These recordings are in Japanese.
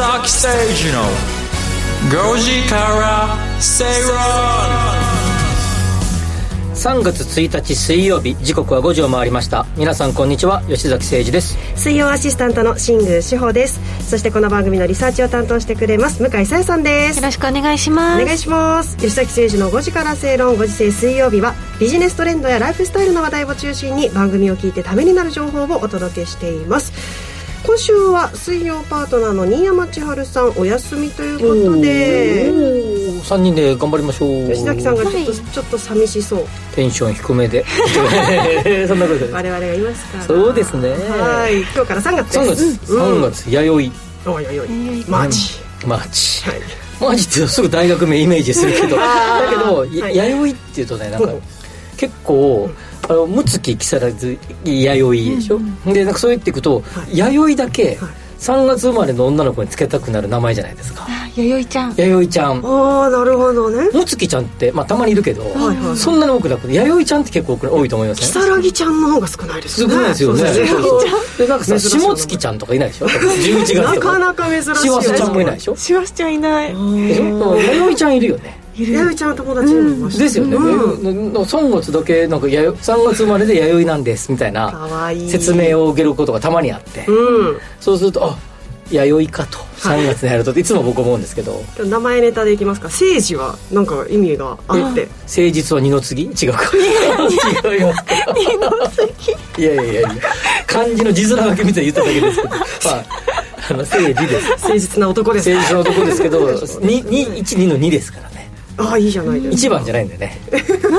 吉崎誠二の5時から正論3月1日水曜日時刻は5時を回りました。皆さんこんにちは吉崎誠二です。水曜アシスタントの新宮志保です。そしてこの番組のリサーチを担当してくれます向井沙耶さんです。よろしくお願いします。お願いします。吉崎誠二の5時から正論5時制水曜日はビジネストレンドやライフスタイルの話題を中心に番組を聞いてためになる情報をお届けしています今週は水曜パートナーの新山千春さんお休みということで。3人で頑張りましょう。吉崎さんがちょっと、はい。ちょっと寂しそう。テンション低めで。そんなこと我々がいますから。そうですね。はい。今日から3月3です。月。3月。弥生。おいおいおい。 March。 March。はい。マーチってすぐ大学名イメージするけど。だけど、はい。や弥生っていうとねなんかうん結構あの六月木更津弥生でしょ、でなんかそう言っていくと、はい。弥生だけはい。3月生まれの女の子につけたくなる名前じゃないですか。あ弥生ちゃん。弥生ちゃん。ああなるほどね。もつきちゃんって、まあ、たまにいるけど、はいはいそんなに多くなくて弥生ちゃんって結構多い？と思いますね如月ちゃんの方が少ないです少ないですよね。でなんかさ下月ちゃんとかいないでしょ？11月なかなか珍しい。しわすちゃんもいないでしょ？しわしちゃんいない。弥生ちゃんいるよね。い弥生ちゃんの友達にもいました。ですよね、うん。弥生3月だけなん。か弥生3月生まれで弥生なんですみたいな説明を受けることがたまにあって、うんそうするとあ弥生かと3月にやるとっていつも僕思うんですけど名前ネタでいきますか政治はなんか意味があって誠実は二の次違うか違いますかいやいやいやいや漢字の字面だけ見て言っただけですけどまああの誠治です誠実な男です誠実な男ですけど12の2ですからねああいいじゃないですか。1番じゃないんだよね。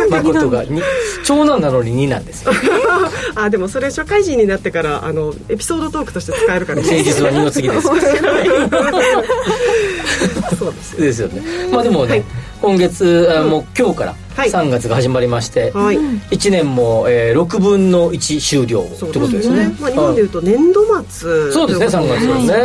誠がに長男なのに2なんですよ。あでもそれ社会人になってからあのエピソードトークとして使えるから誠実は二の次です。そうですですよね。まあでもね、今月あもう今日からはい。3月が始まりまして、はい。1年も、えー、6分の1終了ってことですね。まあ、日本でいうと年度末そうですね。3月ですね,、ね。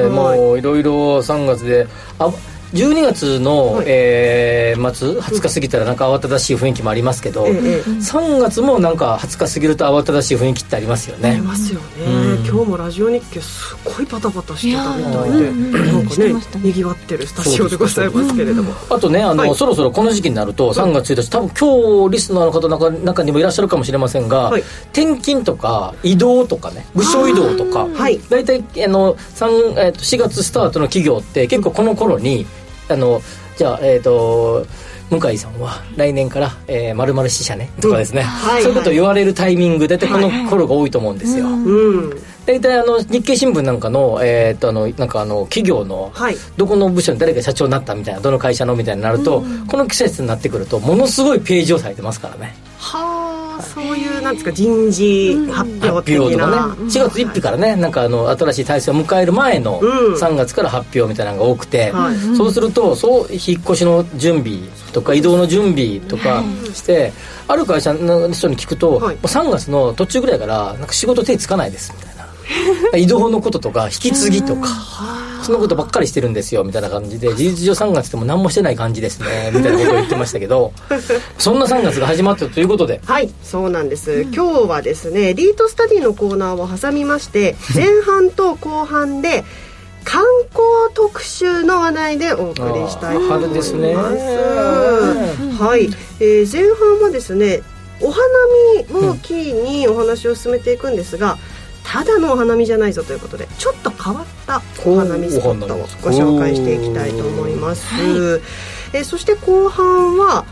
はい。もういろいろ3月であ12月の、はい。えー末20日過ぎたらなんか慌ただしい雰囲気もありますけど、ええええ。3月もなんか20日過ぎると慌ただしい雰囲気ってありますよね。ありますよね、うん。今日もラジオ日経すごいパタパタしてたみたいでーなんかねねにぎわってるスタジオでございますけれども。あとねあの、はい。そろそろこの時期になると3月1日多分今日リスナーの方中中にもいらっしゃるかもしれませんが、はい。転勤とか移動とかね部署移動とかはい。大体あの3、えーと4月スタートの企業って結構この頃にあのじゃあえっ、と向井さんは来年から、えー、〇〇支社ねとかですね、はい。そういうことを言われるタイミングで大体この頃が多いと思うんですよ、うん。大体あの日経新聞なんかの,、えー、とあのなんかあの企業のはい。どこの部署に誰が社長になったみたいなどの会社のみたいになると、この季節になってくるとものすごいページをされてますからね。はあそういうなんですか人事発表とかね。4月1日からねなんかあの新しい体制を迎える前のうん。3月から発表みたいなのが多くて、はい。そうするとそう引っ越しの準備とか移動の準備とかして、ある会社の人に聞くと、はい。もう3月の途中ぐらいからなんか仕事手つかないですみたいな 移動のこととか引き継ぎとかそのことばっかりしてるんですよみたいな感じで事実上3月でも何もしてない感じですねみたいなことを言ってましたけど そんな3月が始まったということで。はいそうなんです、今日はですねリートスタディのコーナーを挟みまして前半と後半で観光特集の話題でお送りしたいと思います。すね。はい、えー前半はですねお花見をキーにお話を進めていくんですが、ただのお花見じゃないぞということでちょっと変わったお花見スポットをご紹介していきたいと思います、えーそして後半は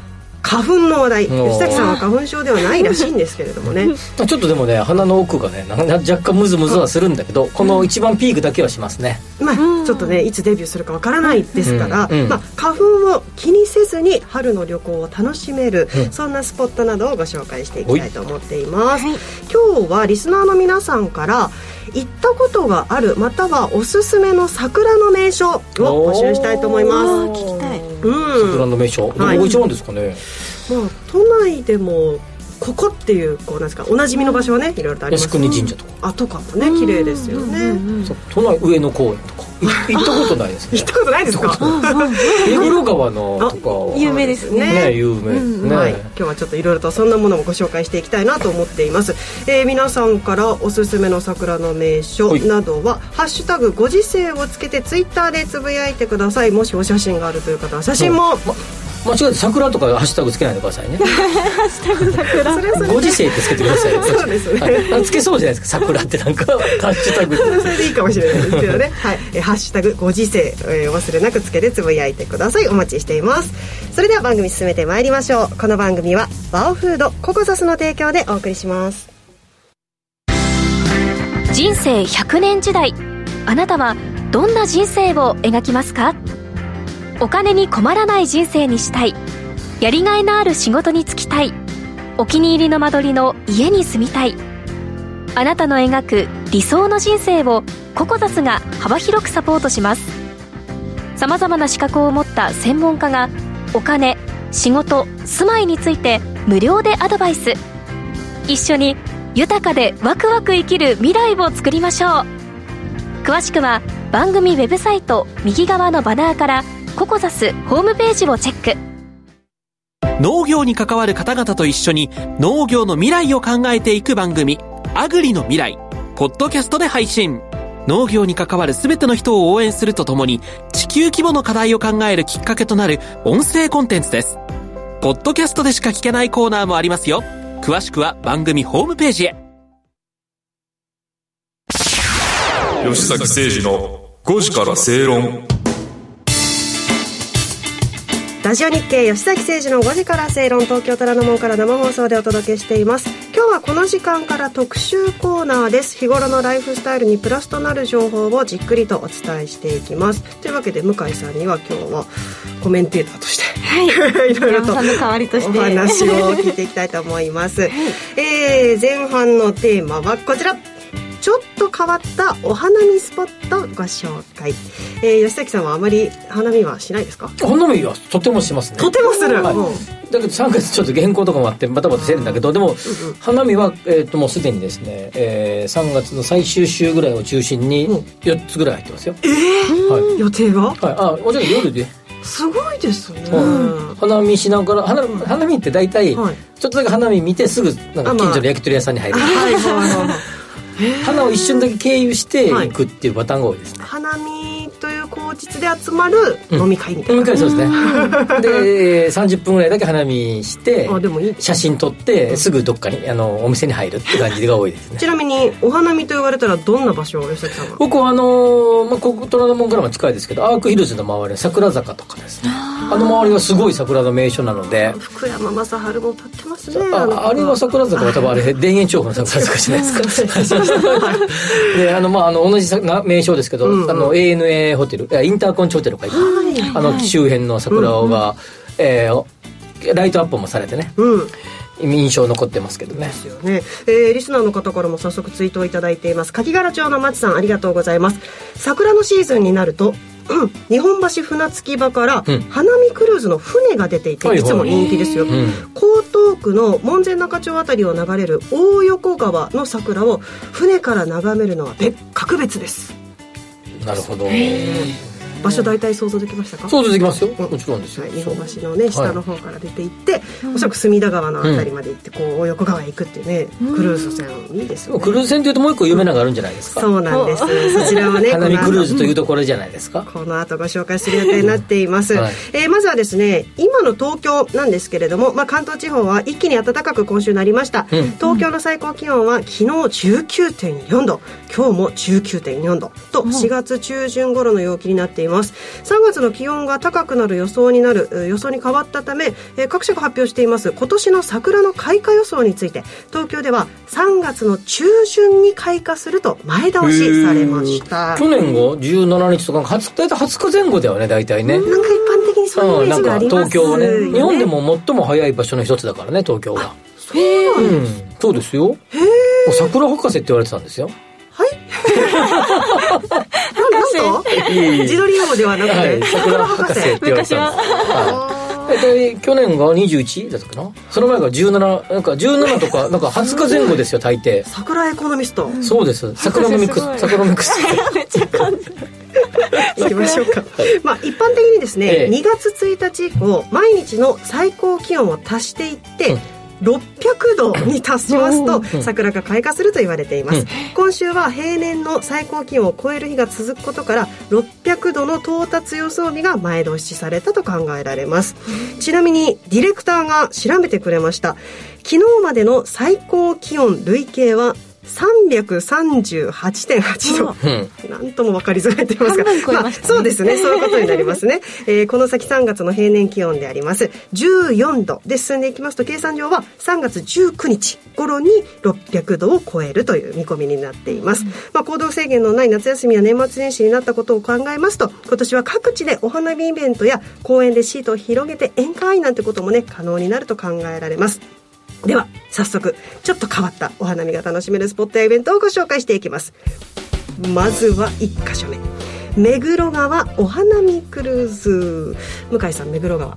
花粉の話題。吉崎さんは花粉症ではないらしいんですけれどもね。ちょっとでもね鼻の奥がねなな若干ムズムズはするんだけどこの一番ピークだけはしますね。まあちょっとねいつデビューするかわからないですから、うん。うん。まあ、花粉を気にせずに春の旅行を楽しめる、うん。そんなスポットなどをご紹介していきたいと思っています、はい。今日はリスナーの皆さんから行ったことがあるまたはおすすめの桜の名所を募集したいと思います。聞きたい。うん桜の名所どこがはい。一番ですかね。まあ、都内でもここっていうこうなんですかおなじみの場所はねいろいろとあります。靖国神社とか。あとかもね綺麗ですよね、そう都内上野公園とか。行ったことないですね。行ったことないですか？目黒川のとか有名ですね。ね有名ですね、はい、今日はちょっといろいろとそんなものもご紹介していきたいなと思っています、えー皆さんからおすすめの桜の名所はい。などは「ハッシュタグご時世」をつけてツイッターでつぶやいてください。もしお写真があるという方は写真も、ま間違えて桜とかハッシュタグつけないでくださいね。それはそれで。ご時世ってつけてください そうです。ねはいつけそうじゃないですか。桜ってなんかハッシュタグそれでいいかもしれないですけどね「はい、えーハッシュタグご時世」えーお忘れなくつけてつぶやいてください。お待ちしています。それでは番組進めてまいりましょう。この番組はワオフードココザスの提供でお送りします。人生100年時代。あなたはどんな人生を描きますか？お金に困らない人生にしたい。やりがいのある仕事に就きたい。お気に入りの間取りの家に住みたい。あなたの描く理想の人生をココザスが幅広くサポートします。さまざまな資格を持った専門家がお金仕事住まいについて無料でアドバイス。一緒に豊かでワクワク生きる未来を作りましょう。詳しくは番組ウェブサイト右側のバナーからココザスホームページをチェック。農業に関わる方々と一緒に農業の未来を考えていく番組「アグリの未来」ポッドキャストで配信。農業に関わる全ての人を応援するとともに地球規模の課題を考えるきっかけとなる音声コンテンツです。ポッドキャストでしか聞けないコーナーもありますよ。詳しくは番組ホームページへ。吉崎誠二の5時から正論ラジオ日経吉崎誠二の5時から正論東京虎ノ門から生放送でお届けしています。今日はこの時間から特集コーナーです。日頃のライフスタイルにプラスとなる情報をじっくりとお伝えしていきます。というわけで向井さんには今日はコメンテーターとしてはい。いろいろとお話を聞いていきたいと思います、えー前半のテーマはこちらちょっと変わったお花見スポットご紹介、えー吉崎さんはあまり花見はしないですか？花見はとてもしますね。とてもする、はい。うん。だけど3月ちょっと原稿とかもあってバタバタしてるんだけどでも花見は、えー、ともうすでにですね、えー3月の最終週ぐらいを中心にうん。4つぐらい入ってますよ、えー？はい。予定が？はい、あもちろん夜で、すごいですね、うん花見しながら花花見って大体、はい。ちょっとだけ花見見てすぐなんか近所の焼き鳥屋さんに入る、はい花を一瞬だけ経由してはい。行くっていうパターンが多いですね、口実で集まる飲み会みたいな、もう一回そうですね。で30分ぐらいだけ花見してあでもいい。写真撮ってすぐどっかにあのお店に入るって感じが多いですね。ちなみにお花見と言われたらどんな場所を吉崎さんは？僕はあのーまあ、ここ虎ノ門からも近いですけどアークヒルズの周りの桜坂とかですね。あの周りはすごい桜の名所なので。福山雅治も立ってますねああれは桜坂は多分あれ田園調布の桜坂じゃないですか。であのまああの同じ名称ですけど、うんうん。あの ANA ホテルインターコンチホテルがあの周辺の桜が、えーライトアップもされてね。うん。印象残ってますけどね。ですよね、えーリスナーの方からも早速ツイートをいただいています。柿柄町の松さんありがとうございます。桜のシーズンになるとうん日本橋船着き場からうん。花見クルーズの船が出ていて、はいつも人気ですよ、ん。江東区の門前仲町あたりを流れる大横川の桜を船から眺めるのは別格別です。なるほど場所大体想像できましたか？そうできますよ。もちろんですよ、はい、日本橋のね下の方から出て行って、おそらく隅田川のあたりまで行ってこう大横川へ行くっていうね、クルーズ船いいですよね。クルーズ船というともう一個有名なのがあるんじゃないですか。そうなんです。そちらはね花見クルーズというとところじゃないですか。この後ご紹介する予定になっています、はい。えーまずはですね今の東京なんですけれども、まあ、関東地方は一気に暖かく今週なりました、うん。東京の最高気温は昨日19.4度今日も19.4度と4月中旬頃の陽気になっています3月の気温が高くなる予想になるえー予想に変わったため、えー各社が発表しています今年の桜の開花予想について。東京では3月の中旬に開花すると前倒しされました。去年が17日とか20大体20日前後だよね大体ね、なんか一般的にそういうイメージがあります東京はね。よ日本でも最も早い場所の一つだからね東京は。うんそうですよ。へえ桜博士って言われてたんですよ。なん なん。か自撮り用ではなくて、はい。桜博士。って言われてたんです。よは。い。大体去年が21だったかな？その前が17なんか17とかなんか20日前後ですよ大抵。桜エコノミスト、そうです。桜のミックス桜のミックス。めっちゃ感じいきましょうか、まあ、一般的にですね、ええ。2月1日以降毎日の最高気温を足していって、うん600度に達しますとうん。桜が開花すると言われています、うん。今週は平年の最高気温を超える日が続くことから600度の到達予想日が前倒しされたと考えられます。ちなみにディレクターが調べてくれました。昨日までの最高気温累計は338.8度うんなんとも分かりづらいと言いますか。半分超えましたねそうですね。そういうことになりますね。えーこの先3月の平年気温であります。14度で進んでいきますと、計算上は3月19日頃に600度を超えるという見込みになっています。まあ、行動制限のない夏休みや年末年始になったことを考えますと、今年は各地でお花見イベントや公園でシートを広げて宴会なんてこともね、可能になると考えられます。では早速ちょっと変わったお花見が楽しめるスポットやイベントをご紹介していきます。まずは1箇所目。目黒川お花見クルーズ。向井さん目黒川。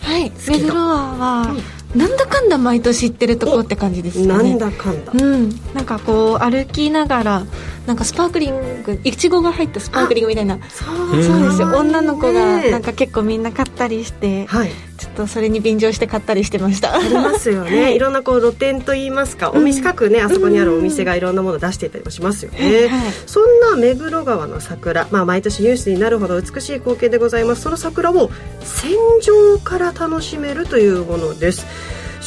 はい目黒川はなんだかんだ毎年行ってるところって感じですよね。なんだかんだ。うん、なんかこう歩きながらなんかスパークリングいちごが入ったスパークリングみたいな。そう。そうですよ。女の子がなんか結構みんな買ったりしてはい。ちょっとそれに便乗して買ったりしてました。ありますよね。い。ろんなこう露店といいますかお店各ねあそこにあるお店がいろんなものを出していたりもしますよね、はい。そんな目黒川の桜、まあ、毎年ニュースになるほど美しい光景でございます。その桜を戦場から楽しめるというものです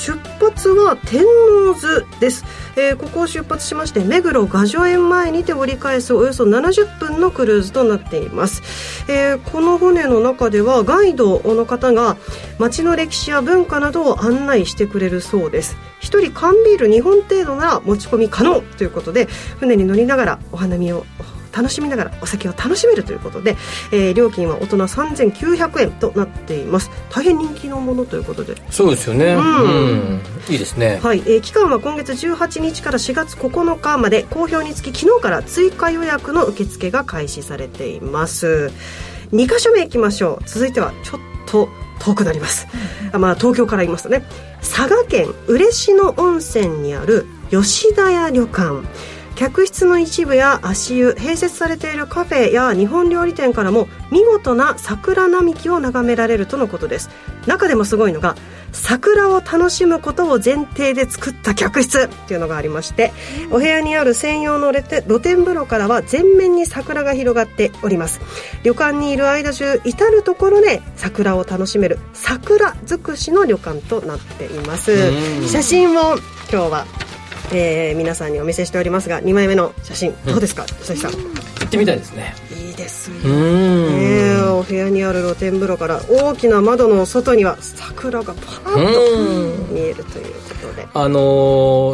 出発は天王洲です、えーここを出発しまして目黒雅叙園前にて折り返すおよそ70分のクルーズとなっています、えーこの船の中ではガイドの方が街の歴史や文化などを案内してくれるそうです。一人缶ビール2本程度なら持ち込み可能ということで船に乗りながらお花見を楽しみながらお酒を楽しめるということで、えー料金は大人3900円となっています。大変人気のものということで。そうですよね。ううん。んいいですね。はい、えー期間は今月18日から4月9日まで好評につき昨日から追加予約の受付が開始されています。2箇所目行きましょう。続いてはちょっと遠くなります、あまあ東京から言いますとね。佐賀県嬉野温泉にある吉田屋旅館客室の一部や足湯併設されているカフェや日本料理店からも見事な桜並木を眺められるとのことです。中でもすごいのが桜を楽しむことを前提で作った客室っていうのがありましてお部屋にある専用の露天風呂からは全面に桜が広がっております。旅館にいる間中至る所で桜を楽しめる桜尽くしの旅館となっています。うん。写真を今日はえー皆さんにお見せしておりますが2枚目の写真どうですか佐々木さん？行ってみたいですね。いいですね。えお部屋にある露天風呂から大きな窓の外には桜がパーッと見えるということで。あの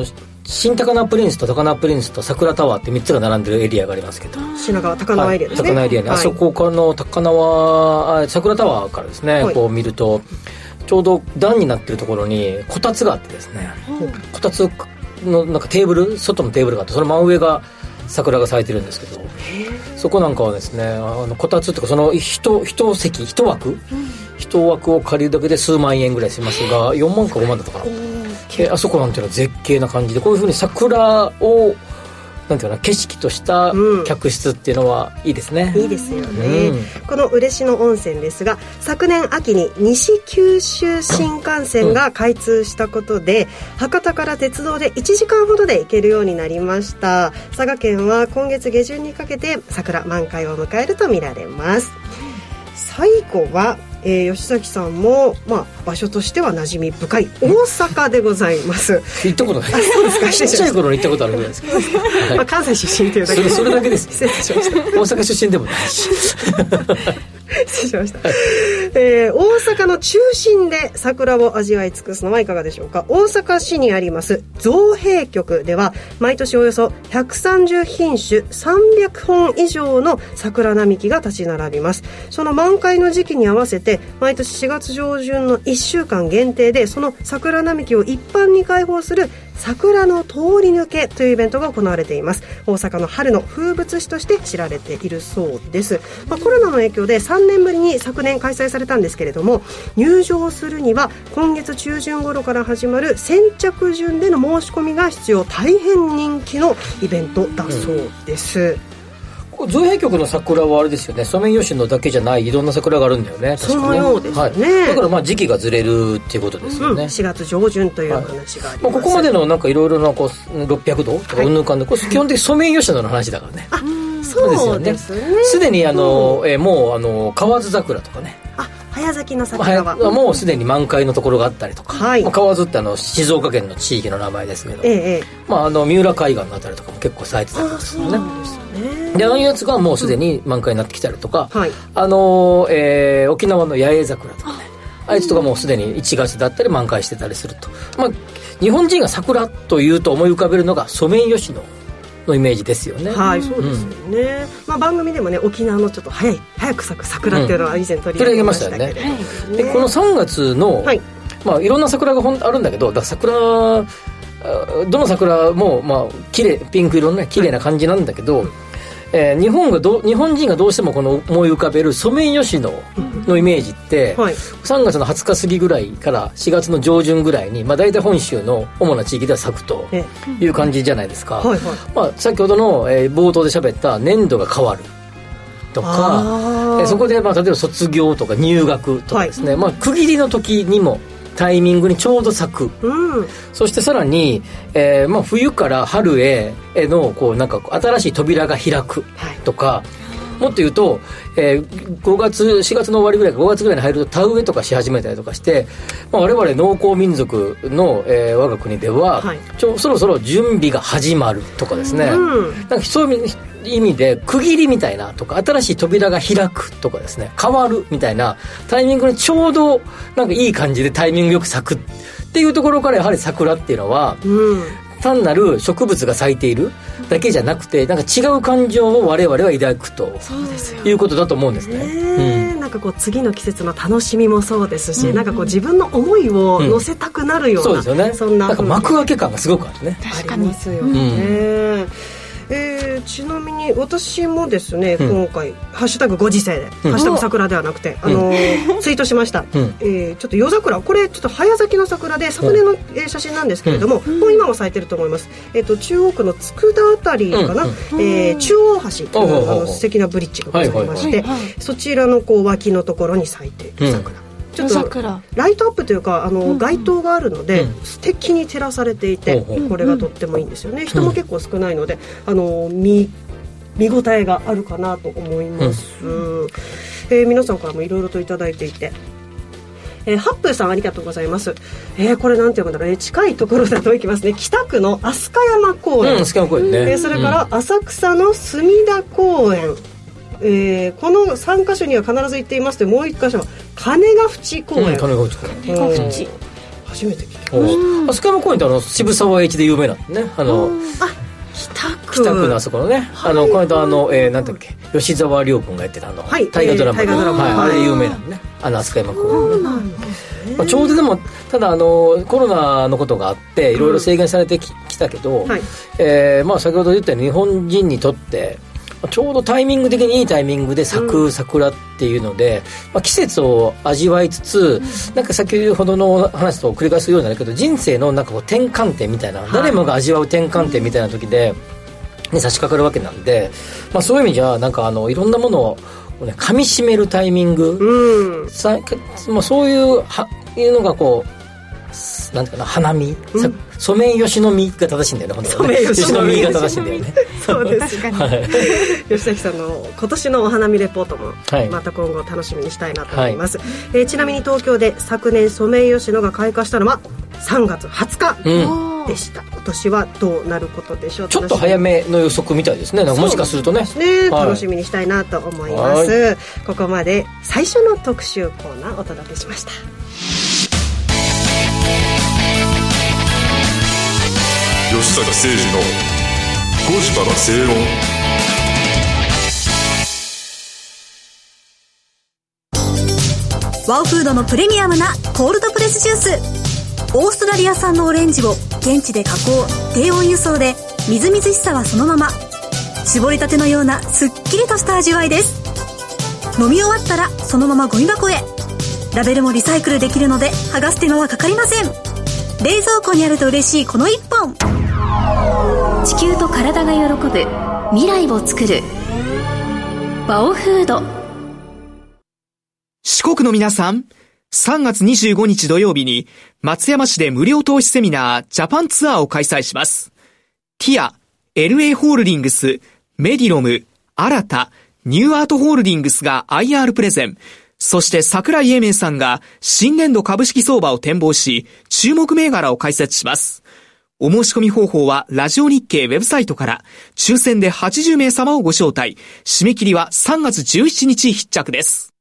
ー新高輪プリンスと高輪プリンスと桜タワーって3つが並んでるエリアがありますけど。品川高輪エリアですね、はい。高輪エリアね、はい。あそこからの高輪あ桜タワーからですね、はい。こう見るとちょうど段になってるところにこたつがあってですね。こたつのなんかテーブル外のテーブルがあってその真上が桜が咲いてるんですけどそこなんかはですねあのこたつっていうかその一一席一枠、一枠を借りるだけで数万円ぐらいしますが4万か5万だったかな。であそこなんていうのは絶景な感じでこういうふうに桜をなんていうかな景色としたうん。客室っていうのはいいですね、いいですよね、うん。この嬉野温泉ですが昨年秋に西九州新幹線が開通したことで、博多から鉄道で1時間ほどで行けるようになりました。佐賀県は今月下旬にかけて桜満開を迎えると見られます。最後は、えー吉崎さんも、まあ、場所としては馴染み深い大阪でございます。行ったことない。そうですか。ちっちゃい頃に行ったことあるぐらいですけど、はい。まあ、関西出身というだけで。それそれだけです。失礼しました。大阪出身でもないし。失礼しました、えー大阪の中心で桜を味わい尽くすのはいかがでしょうか？大阪市にあります造幣局では毎年およそ130品種300本以上の桜並木が立ち並びます。その満開の時期に合わせて毎年4月上旬の1週間限定でその桜並木を一般に開放する桜の通り抜けというイベントが行われています。大阪の春の風物詩として知られているそうです、まあ、コロナの影響で3年ぶりに昨年開催されたんですけれども入場するには今月中旬頃から始まる先着順での申し込みが必要大変人気のイベントだそうです、造幣局の桜はあれですよねソメイヨシノだけじゃないいろんな桜があるんだよねそのようですね。はい、だからまあ時期がずれるっていうことですようん、ね、4月上旬という話があります、まあ、ここまでのなんかいろいろなこう600度とかうんぬんかんぬんこれ基本的にソメイヨシノの話だからねそうですね。すでにあの、えーもうあの河津桜とかね。あ早咲きのま桜は、あもうすでに満開のところがあったりとか、はい。まあ、河津ってあの静岡県の地域の名前ですけど、ええええ。まあ、あの三浦海岸のあたりとかも結構咲いてたりするのねね。でああいうやつがもうすでに満開になってきたりとか、はい。あのーえー沖縄の八重桜とかね。あいつとかもうすでに1月だったり満開してたりすると、まあ、日本人が桜というと思い浮かべるのがソメイヨシノのイメージですよね。はいそうですよね、まあ、番組でもね沖縄のちょっと早い早く咲く桜っていうのは以前取り上げましたけれども、でこの3月の、はい。まあ、いろんな桜がほんあるんだけどだ桜あどの桜もまあ綺麗ピンク色のね綺麗な感じなんだけど、えー日本がどう日本人がどうしてもこの思い浮かべるソメイヨシノのイメージって、はい。3月の20日過ぎぐらいから4月の上旬ぐらいに、まあ、大体本州の主な地域では咲くとえいう感じじゃないですか、はいはい。まあ、先ほどの、えー冒頭で喋った年度が変わるとかえーそこで、まあ、例えば卒業とか入学とかですね、まあ、区切りの時にもタイミングにちょうど咲く。うん。そしてさらに、えーまあ、冬から春へへのこうなんか新しい扉が開くはい。とか、もっと言うと、えー5月4月の終わりぐらいか5月ぐらいに入ると田植えとかし始めたりとかして、まあ、我々農耕民族の、えー我が国では、はい。ちょそろそろ準備が始まるとかですね、うん。なんかそういう意味で区切りみたいなとか新しい扉が開くとかですね。変わるみたいなタイミングにちょうどなんかいい感じでタイミングよく咲くっていうところからやはり桜っていうのはうん。単なる植物が咲いているだけじゃなくてなんか違う感情を我々は抱くとそうですよ。いうことだと思うんですね。ねえ。なんかこう次の季節の楽しみもそうですし、なんかこう自分の思いを乗せたくなるような、そうですよね。そんななんか幕開け感がすごくあるね。ありますよね、えーちなみに私もですね、うん。今回「ハッシュタグご時世で」うん。ハッシュタグ桜ではなくて、あのー ツイートしました、うん。えーちょっと夜桜これちょっと早咲きの桜で昨年の、えー写真なんですけれども、もう今も咲いてると思います、えー、と中央区の佃あたりかな、うん。えー中央橋というあの素敵なブリッジがございまして、そちらのこう脇のところに咲いている桜、ちょっと桜。ライトアップというかあの、街灯があるので、うん。素敵に照らされていて、これがとってもいいんですよね、人も結構少ないのであの見見応えがあるかなと思います、えー皆さんからもいろいろといただいていて。えーハップーさんありがとうございます。えーこれなんて読むんだろうね。近いところだといきますね。北区の飛鳥山公園。うん。えーそれから浅草の隅田公園、えーこの3カ所には必ず行っていますともう1箇所は金ヶ淵公うん、うん、園、金子公園。うん。初めて聞きましあそこ山公園ってあの渋沢栄一で有名なんでね。あのた北区。北区のあそこのね。あのこの間あの、えー、なんだっけ。吉沢亮君がやってたあの、はい。大河ドラマえあれ有名なんでね。あの飛鳥山公園ね。なんですね。まあ、ちょうどでもただあのコロナのことがあっていろいろ制限されてき,、たけど、はい。えーまあ、先ほど言ったように日本人にとってまあちょうどタイミング的にいいタイミングで咲く桜っていうので、まあ、季節を味わいつつ、なんか先ほどの話と繰り返すようになるけど人生のなんかこう転換点みたいな、誰もが味わう転換点みたいな時で、に差し掛かるわけなんで、まあ、そういう意味じゃなんかあのいろんなものをね噛み締めるタイミング、うん。さまあ、そういうはいうのがこうすなんていうかな花見、さソメイヨシノ実が正しいんだよね本当はね。ソメイヨシノ実。ヨシノ実が正しいんだよね。そうです。確かに。はい。吉崎さんの今年のお花見レポートもはい。また今後楽しみにしたいなと思います、えーちなみに東京で昨年ソメイヨシノが開花したのは3月20日うん。でした、今年はどうなることでしょう？ちょっと早めの予測みたいですね。もしかするとね。ね、はい。楽しみにしたいなと思います。ここまで最初の特集コーナーお届けしました吉坂誠二の5時から正論ワオフードのプレミアムなコールドプレスジュース。オーストラリア産のオレンジを現地で加工。低温輸送でみずみずしさはそのまま。絞りたてのようなすっきりとした味わいです。飲み終わったらそのままゴミ箱へ。ラベルもリサイクルできるので剥がす手間はかかりません。冷蔵庫にあると嬉しいこの一本。地球と体が喜ぶ未来を作るバオフード四国の皆さん、3月25日土曜日に松山市で無料投資セミナージャパンツアーを開催します。ティア、LA ホールディングス、メディロム、新た、ニューアートホールディングスが IR プレゼン、そして桜井英明さんが新年度株式相場を展望し、注目銘柄を解説します。お申し込み方法はラジオ日経ウェブサイトから、抽選で80名様をご招待。締め切りは3月17日必着です。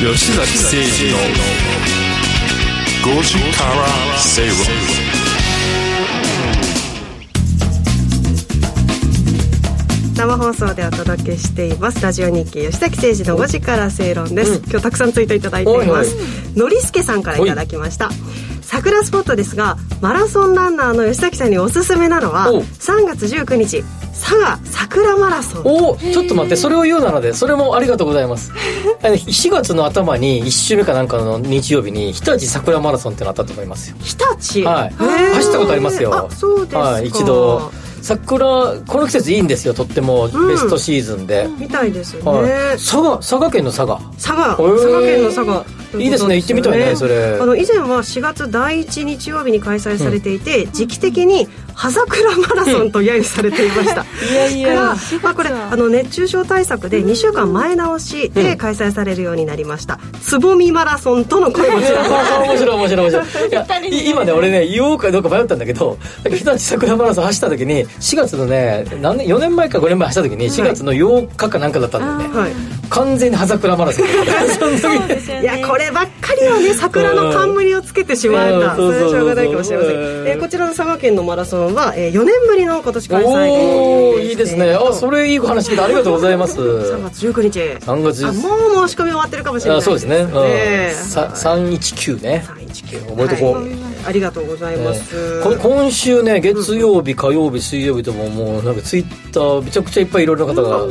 吉崎誠二の5時から正論生放送でお届けしています。ラジオ日経吉崎誠二の5時から正論です、今日たくさんツイートいただいています。のりすけさんからいただきました。桜スポットですがマラソンランナーの吉崎さんにおすすめなのはお。3月19日佐賀桜マラソン。おおちょっと待ってそれを言うなのでそれもありがとうございます。あの4月の頭に1週目かなんかの日曜日に日立桜マラソンってのあったと思いますよ。日立？はい。走ったことありますよ。あそうですか、はい一度桜この季節いいんですよとってもうん。ベストシーズンで、みたいですよね、はい、佐賀佐賀県の佐賀。佐賀佐賀県の佐賀。いいですね。行ってみたいねそれ。あの以前は4月第1日曜日に開催されていて、時期的に葉桜マラソンと揶揄されていました。いやいやから、まあ、これあの熱中症対策で2週間前倒しで開催されるようになりました、つぼみマラソンとの声も面白い面白い面白い。いやい今ね俺ね言おうかどうか迷ったんだけど日立桜マラソン走った時に4月のね何年4年前か5年前走った時に4月の8日かなんかだったんだよね、はい。完全に葉桜マラソンその時いやこればっかりはね桜の冠をつけてしまうん。だうん。それはしょうがないかもしれません。えーこちらの佐賀県のマラソンは、えー4年ぶりの今年開催おおいいですね。あそれいい話聞いてありがとうございます。3月19日。3月あもう申し込み終わってるかもしれないあそうですね、うん。ねさ319ね。319覚えとこう、はいありがとうございます、こ今週ね月曜日火曜日水曜日とももうなんかツイッターめちゃくちゃいっぱいいろいろな方が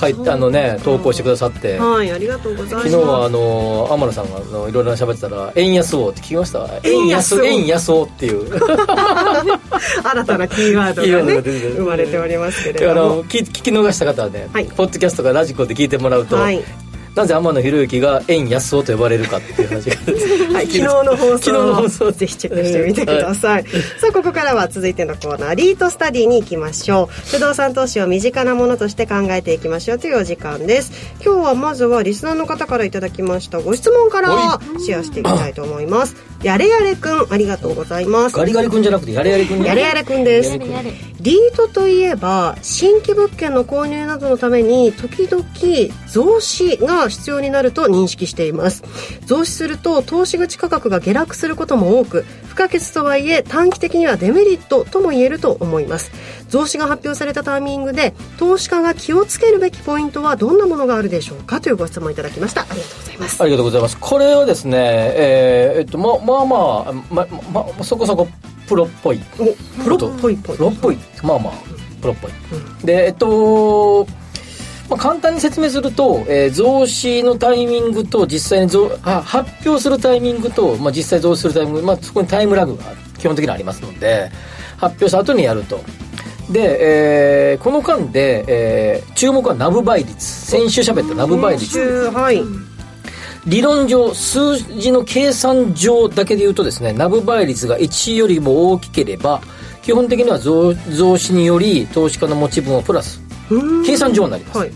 書いてあのね投稿してくださって。はいありがとうございます。昨日はあの天野さんがあのいろいろ喋ってたら「円安を」って聞きました？円安を。円安をっていう。新たなキーワードがね 生まれておりますけれあども聞き逃した方はね、はい。ポッドキャストかラジコで聞いてもらうと、はいなぜ天野博之が円安をと呼ばれるかっていう話がはい、昨日の放昨日の放送ぜひチェックしてみてください、さあここからは続いてのコーナーリートスタディに行きましょう。不動産投資を身近なものとして考えていきましょうというお時間です。今日はまずはリスナーの方からいただきました。ご質問からシェアしていきたいと思います。やれやれくんありがとうございます。ガリガリ君じゃなくてやれやれ君ね。やれやれくんですリートといえば新規物件の購入などのために時々増資が必要になると認識しています。増資すると投資口価格が下落することも多く不可欠とはいえ短期的にはデメリットとも言えると思います。増資が発表されたタイミングで投資家が気をつけるべきポイントはどんなものがあるでしょうか？というご質問いただきました。ありがとうございます。ありがとうございます。これはですね、えーえっと、ま、まあまあ、ま、ま、まそこそこプロっぽい。おプロっぽいぽい。プロっぽい。まあまあ、プロっぽい。で、えっと、まあ、簡単に説明すると、えー増資のタイミングと実際に増あ発表するタイミングと、まあ、実際増資するタイミング、まあ、そこにタイムラグが基本的にありますので発表した後にやると。で、えーこの間で、えー注目はナブ倍率。先週喋ったナブ倍率。週はい理論上数字の計算上だけで言うとですねナブ倍率が1よりも大きければ基本的には増増資により投資家の持ち分はプラス計算上になります、はい。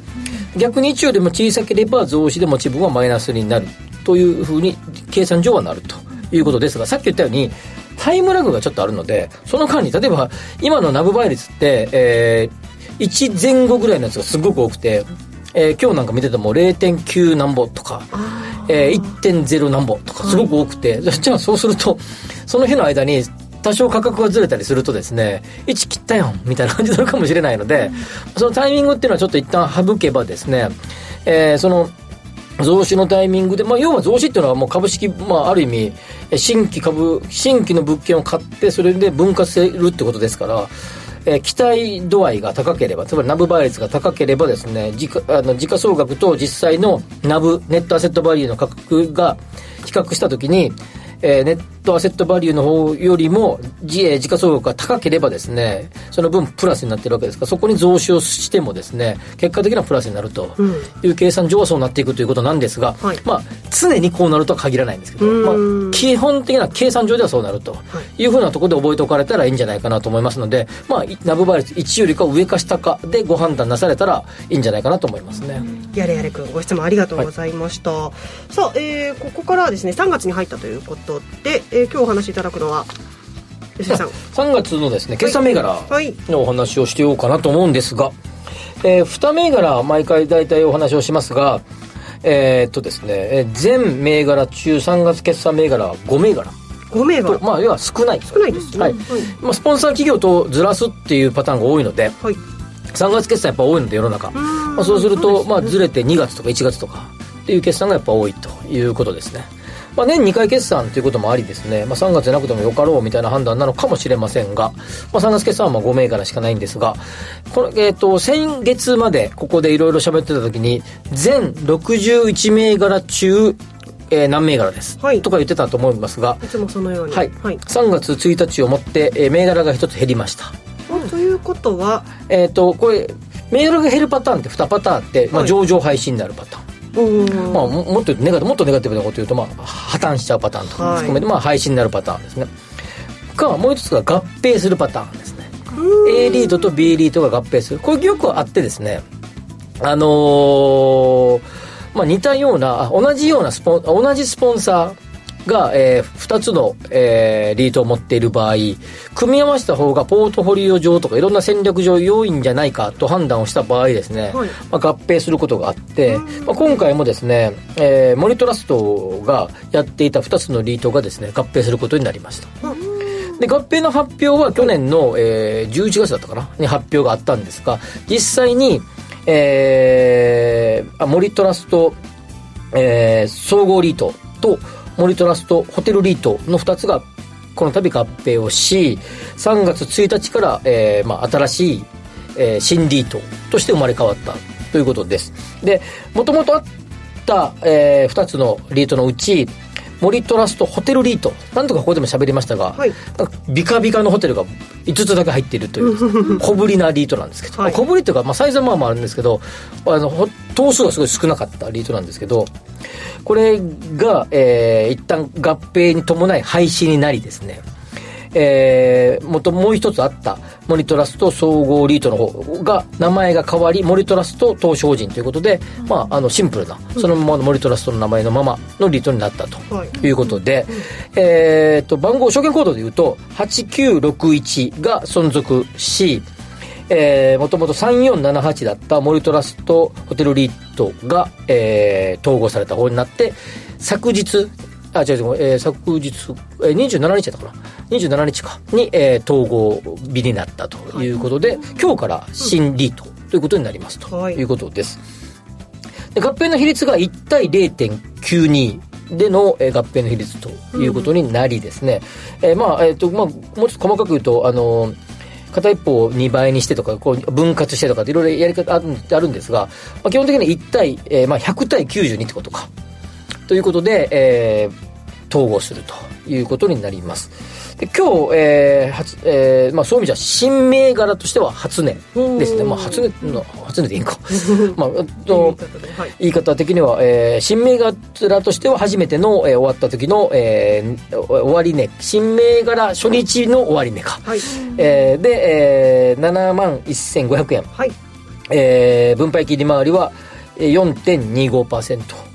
逆に1よりも小さければ増資で持ち分はマイナスになる。というふうに計算上はなると。いうことですがさっき言ったようにタイムラグがちょっとあるのでその間に例えば今のナブ倍率って、えー1前後ぐらいのやつがすごく多くて、えー今日なんか見てても0.9何ぼとか、えー1.0何ぼとかすごく多くて、じゃあそうするとその日の間に多少価格がずれたりするとですね1切ったよんみたいな感じになるかもしれないので、そのタイミングっていうのはちょっと一旦省けばですね、えーその増資のタイミングで、まあ、要は増資っていうのはもう株式、まあ、ある意味え新規株新規の物件を買ってそれで分割するってことですから、えー期待度合いが高ければつまりナブ倍率が高ければですね時価あの時価総額と実際のナブネットアセットバリューの価格が比較したときに、えーネットアセットバリューの方よりも時価総額が高ければですねその分プラスになってるわけですからそこに増資をしてもですね結果的にはプラスになるという計算上はそうなっていくということなんですが、はい。まあ常にこうなるとは限らないんですけど、うん。まあ、基本的な計算上ではそうなるとい。うふうなところで覚えておかれたらいいんじゃないかなと思いますので、まあ、ナブ倍率1よりか上か下かでご判断なされたらいいんじゃないかなと思いますね。やれやれくんご質問ありがとうございました、さあ、えーここからはですね3月に入ったということで、えー今日お話しいただくのは吉井さん。3月のですね決算銘柄はい。のお話をしてようかなと思うんですが、えー、2銘柄毎回大体お話をしますがえーっとですねえー全銘柄中3月決算銘柄は5銘柄。5名がとまあ要は少ない。少ないですね。はい。まあ、スポンサー企業とずらすっていうパターンが多いのではい。3月決算やっぱ多いので世の中、まあ、そうするとまあずれて2月とか1月とかっていう決算がやっぱ多いということですねまあ、年2回決算ということもありですね、まあ、3月じゃなくてもよかろうみたいな判断なのかもしれませんが、まあ、3月決算はまあ5銘柄しかないんですが、これ、えっ、と、先月までここでいろいろ喋ってた時に、全61銘柄中、えー何銘柄です、はいとか言ってたと思いますが、いつもそのようにはい、はい3月1日をもって、えー銘柄が1つ減りました。おということはえっ、と、これ、銘柄が減るパターンって2パターンあって、まあ、はい上場廃止になるパターン。まあ、ももっとネガもっとネガティブなこと言うと、まあ、破綻しちゃうパターンとかも含めて、まあ、廃止になるパターンですね。か、もう一つが合併するパターンですね。A リードと B リードが合併する。これよくあってですね、あのーまあ、似たような、あ同じようなスポン、同じスポンサーが、えー、2つの、えーリートを持っている場合、組み合わせた方がポートフォリオ上とかいろんな戦略上良いんじゃないかと判断をした場合ですね、はい。まあ、合併することがあって、まあ、今回もですね、えーモリトラストがやっていた2つのリートがですね、合併することになりました。で合併の発表は去年の、えー11月だったかなに発表があったんですが実際に、えー、あモリトラスト、えー総合リートとモリトラストホテルリートの2つがこの度合併をし3月1日から、えーまあ、新しい、えー新リートとして生まれ変わったということです。でもともとあった、え2つのリートのうちモリトラストホテルリート。なんとかここでも喋りましたが、はい。なんかビカビカのホテルが5つだけ入っているという 小ぶりなリートなんですけど、はい。小ぶりというか、まあ、サイズはまあまああるんですけどあのほ頭数がすごい少なかったリートなんですけどこれが、えー一旦合併に伴い廃止になりですね。えー、もともう一つあったモニトラスト総合リートの方が名前が変わりモニトラスト投資法人ということで、まあ、あのシンプルなそのままのモニトラストの名前のままのリートになったとはい。いうことで、えー、と番号証券コードでいうと8961が存続しえー、もともと3478だったモリトラストホテルリートが、えー統合された方になって昨日あ違う違う、えー昨日、えー、27日だったかな。27日か。に、えー統合日になったということで、今日から新リートということになりますとはい。いうことです、で合併の比率が1対0.92での、えー合併の比率ということになりですね、えーまあ、えっ、と、まあ、もうちょっと細かく言うと、あの片一方を2倍にしてとか、こう分割してとかっていろいろやり方あるんあるんですが、まあ、基本的に1対、えーまあ、100対92ってことか。ということで、えー統合するということになります。で今日、えー初えーまあ、そういう意味じゃ新銘柄としては初値ですね。まあ、初値の、初値でいいんか。まあ、あとはい言い方的には、えー新銘柄としては初めての、えー終わった時の、えー終値、新銘柄初日の終値か。はいえーで、えー、7万1500円。はいえー分配金利回りはえー4.25%。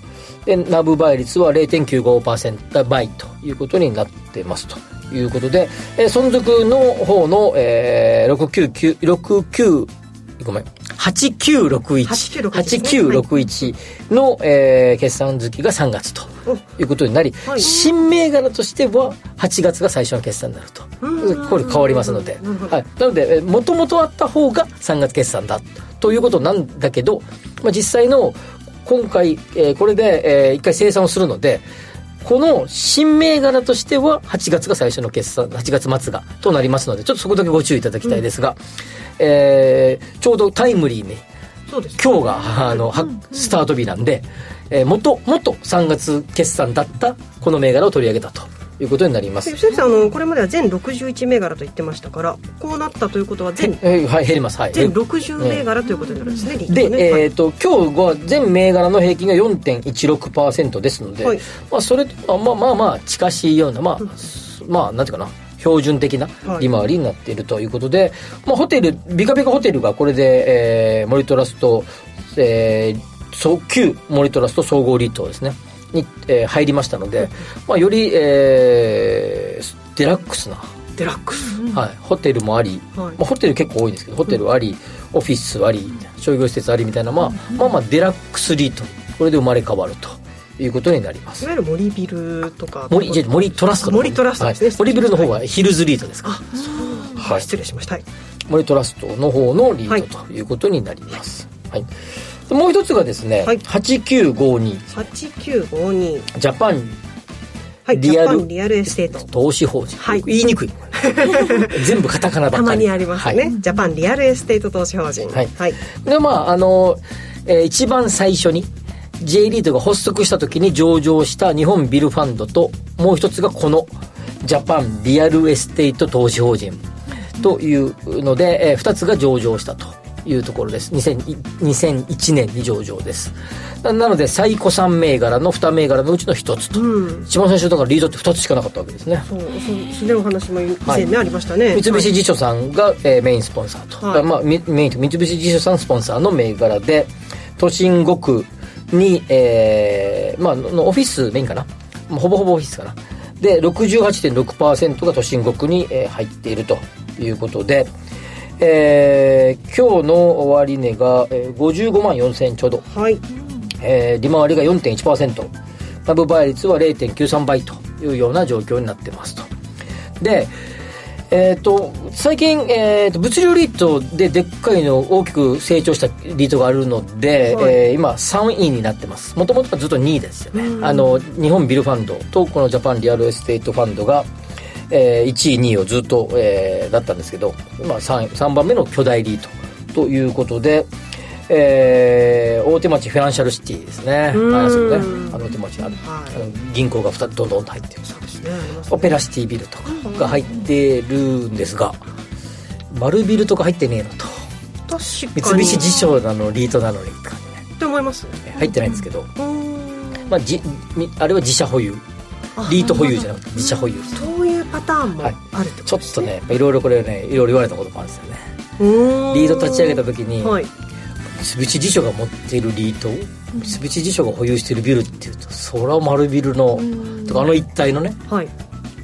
で、ナブ倍率は0.95%倍ということになってますと。いうことで、えー存続の方の、えー、699、69、ごめん、8961、8961 8961の、えー決算月が3月ということになり、はい。新銘柄としては8月が最初の決算になると。これ変わりますので。はい。なので、もともとあった方が3月決算だということなんだけど、まあ、実際の今回、えーこれで、えー一回生産をするので、この新銘柄としては8月が最初の決算、8月末がとなりますので、ちょっとそこだけご注意いただきたいですが、えーちょうどタイムリーに、そうです今日があのはスタート日なんで、えー元元3月決算だったこの銘柄を取り上げたということになります。吉崎さんあのこれまでは全61銘柄と言ってましたからこうなったということは全えーはい減ります。はい。全60銘柄ということになるんですね、で、えっ、と、今日は全銘柄の平均が4.16%ですので、はい。まあ、それと、あまあまあまあ、近しいような、まあ、まあ、なんていうかな、標準的なはい。利回りになっているということで、まあ、ホテル、ビカビカホテルがこれで、えー、モリトラスト、えー、モリトラスト総合リートですね、に、えー入りましたので、まあ、より、えー、デラックスな、デラックス、はい、ホテルもあり、はい。まあ、ホテル結構多いんですけどホテルあり、オフィスあり商業施設ありみたいな、まあ、まあまあデラックスリート。これで生まれ変わるということになります。いわゆる森ビルとか。森じゃあ森トラスト森トラストです。ねはい、森ビルの方はヒルズリートですか。らはい。失礼しました。はい。森トラストの方のリートということになります、はい。でもう一つがですね、はい。8952 8952ジャパン。はいリアル。リアルエステート。投資法人、はい。言いにくい。全部カタカナばっかり。たまにありますね、はい。ジャパンリアルエステート投資法人。はい。はい、でまああの、えー一番最初に J リートが発足した時に上場した日本ビルファンドともう一つがこのジャパンリアルエステート投資法人というので、えー、2つが上場したというところです。2000 2001年に上場です。ななので最古3銘柄の2銘柄のうちの1つと、一番最初だからリードって2つしかなかったわけですね。そうそうそれお話も以前ね、ありましたね。三菱地所さんが、えーメインスポンサーと、はい。まあ、みメインと三菱地所さんスポンサーの銘柄で都心5区に、えーまあ、ののオフィスメインかな、まあ、ほぼほぼオフィスかな。で68.6%が都心5区に、えー入っているということで、えー今日の終値が、えー55万4000ちょうど、はい。えー利回りが4.1%株倍率は0.93倍というような状況になってますと。でえー、と最近、えー、と物流リートででっかいの大きく成長したリートがあるので、はい。えー今3位になってます。もともとはずっと2位ですよね。あの日本ビルファンドとこのジャパンリアルエステートファンドが、えー1位2位をずっと、えーだったんですけど、まあ、3, 3番目の巨大リート。ということで、えー大手町フィナンシャルシティですね。ね。あの大手町ある、はい。あの銀行が2つどんどんと入ってるそうですねありますオペラシティビルとかが入ってるんですが丸ビルとか入ってねえのと。三菱地所なのリートなのに。って感じねって思います入ってないんですけど、まあ、じみあれは自社保有。リート保有じゃなくて自社保有そういうパターンもはい。あるってちょっことですね。とねいろいろこれねいろいろ言われたこともあるんですよね。リート立ち上げた時に、はい。三菱地所が持っているリート三菱地所が保有しているビルっていうとそれは丸ビルのとかあの一帯のねはい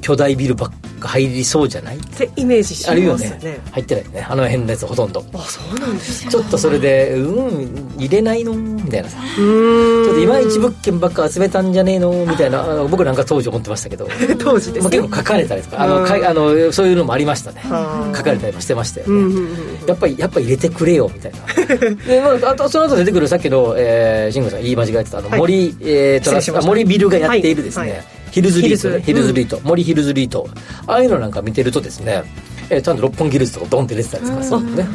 巨大ビルばっか入りそうじゃない？ってイメージしあるよますね。ね入ってないよね。あの辺のやつほとんど。あそうなんですちょっとそれでうん入れないの？みたいなさ。ちょっといまいち物件ばっか集めたんじゃねえの？みたいな。あの僕なんか当時思ってましたけど。当時ですね。まあ結構書かれたりとか。あうん。のかいあのそういうのもありましたね。はあ。書かれたりもしてましたよね、うんうんうんやっぱりやっぱ入れてくれよみたいな。で、まあ、あとその後出てくるさっきの、えー、慎吾さん言い間違えてたあの、はい。森、えー、トラ森ビルがやっているですね、はい。はいヒルズリート、ね、ヒヒルズリート、森ヒルズリート。ああいうのなんか見てるとですね、えーちゃんと六本木ヒルズとかドンって出てたりとかするんですね、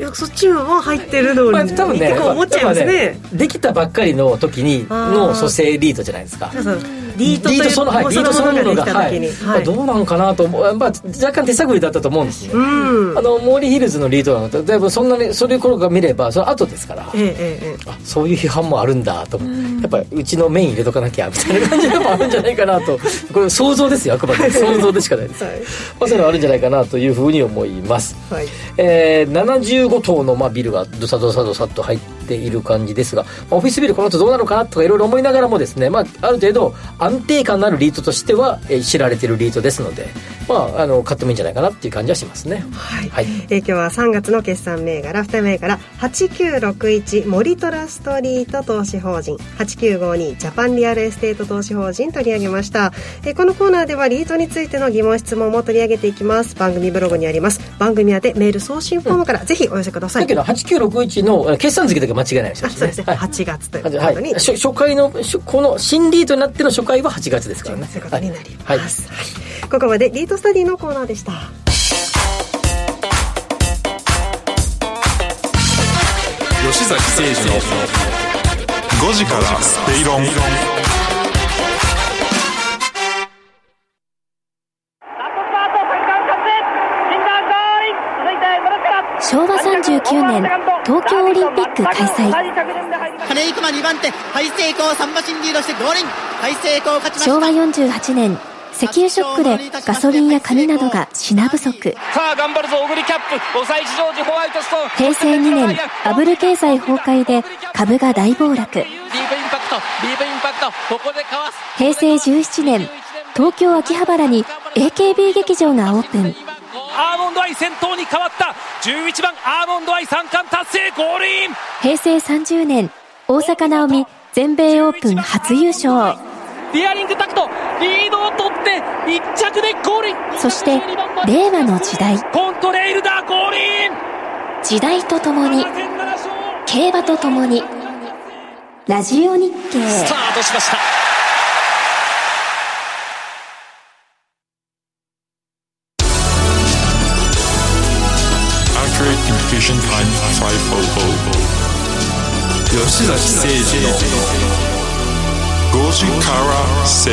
いやそっちは入ってるのに、まあ、多分ね思っちゃいます多分ねできたばっかりの時にの蘇生リートじゃないですか。そうそうリートというリートその、はい、リートそのものが、はい。まあ、どうなんかなとまあ、若干手探りだったと思うんですね、うん。あのモーリーヒルズのリードなのとだいぶそんなにそれ頃が見ればその後ですからええあそういう批判もあるんだと。思ってやっぱうちのメイン入れとかなきゃみたいな感じがやっぱあるんじゃないかなと。これ想像ですよあくまで。想像でしかないです、はい。まあ、そういうのあるんじゃないかなというふうに思います、えはい。えー、75棟のまあビルがどさどさどさっと入っている感じですが、まあオフィスビルこの後どうなのかなとかいろいろ思いながらもですね、まあ、ある程度安定感のあるリートとしては、えー知られているリートですので、まあ、あの買ってもいいんじゃないかなっていう感じはしますね。はい、はい。えー今日は3月の決算銘柄2銘柄8961森トラストリート投資法人8952ジャパンリアルエステート投資法人取り上げました、えーこのコーナーではリートについての疑問質問も取り上げていきます。番組ブログにあります。番組宛てメール送信フォームからぜひお寄せください。だけど8961のえー決算月だけ間違いないして、はい、月ということに、はい、初回のこの新リードになっての初回は八月ですからね。そういうことになります、はい、ここまでリードスタディのコーナーでした。吉崎誠二の五時からスペイロン。昭和39年。東京オリンピック開催。金井熊2番手ハイセイコー3馬身リードしてゴールインハイセイコー勝ちました昭和48年石油ショックでガソリンや紙などが品不足さあ頑張るぞ小栗キャップ抑えジョージホワイトストーン平成2年バブル経済崩壊で株が大暴落ディープインパクトディープインパクトここでかわす平成17年東京秋葉原に AKB 劇場がオープンアーモンドアイ先頭に変わった。11番アーモンドアイ三冠達成ゴールイン。平成30年大坂なおみ全米オープン初優勝。ディアリングタクトリードを取って1着でゴールイン。そして令和の時代。コントレイルだゴールイン。時代とともに競馬とともにラジオ日経。スタートしました Station Time 500吉崎誠二の5時から正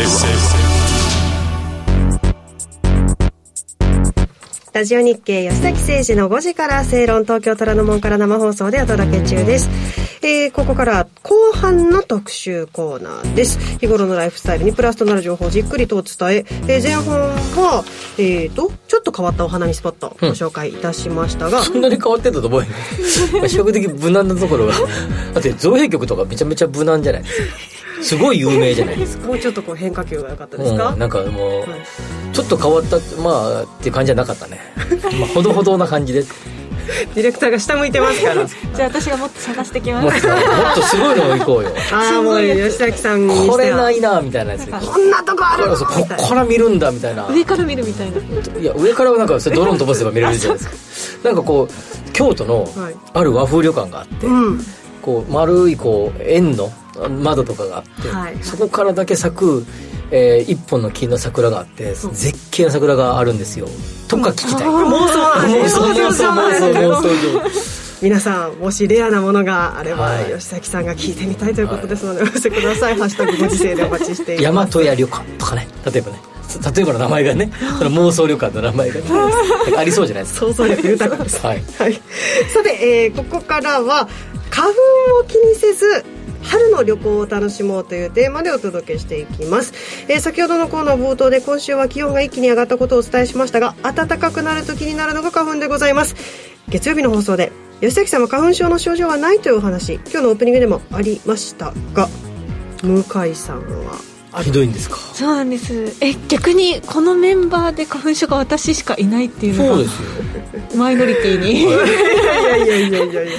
ラジオ日経吉崎誠二の5時から正論東京虎ノ門から生放送でお届け中です。えー、ここから後半の特集コーナーです。日頃のライフスタイルにプラスとなる情報をじっくりとお伝え、えー、前半は、えーと、ちょっと変わったお花見スポットご紹介いたしましたが。そんなに変わってたと思うよ。比較的無難なところが。だって造幣局とかめちゃめちゃ無難じゃないですか。すごい有名じゃないですか。もうちょっとこう変化球が良かったですか、うん、なんかもう、ちょっと変わった、まあ、っていう感じじゃなかったね。まあ、ほどほどな感じで。ディレクターが下向いてますから。じゃあ私がもっと探してきます。もっともっとすごいの行こうよ。ああ、もう吉崎さんこれないな、みたいなやつ。こんなとこあるここから見るんだ、みたいな。上から見るみたいな。いや、上からはなんか、ドローン飛ばせば見れるじゃないですか。なんかこう、京都の、ある和風旅館があって、うん、こう、丸い、こう、円の窓とかがあって、はい、そこからだけ咲く、えー、一本の木の桜があって絶景の桜があるんですよ。とか聞きたい。妄想妄想妄想妄想皆さんもしレアなものがあれば、はい、吉崎さんが聞いてみたいということですので、はい、お寄せください「ハッシュタグご時世」でお待ちしています。大和屋旅館とかね。例えばね。例えばの名前がね。その妄想旅館の名前が、ね、ありそうじゃないですか。想像力豊かです、はい、はい、さて、えー、ここからは花粉を気にせず春の旅行を楽しもうというテーマでお届けしていきます、えー、先ほどのコーナー冒頭で今週は気温が一気に上がったことをお伝えしましたが暖かくなると気になるのが花粉でございます。月曜日の放送で吉崎さんは花粉症の症状はないというお話今日のオープニングでもありましたが向井さんは？ひどいんですか？そうなんです。え逆にこのメンバーで花粉症が私しかいないっていうのがそうですよ。マイノリティに、いやいやいやいやいやいや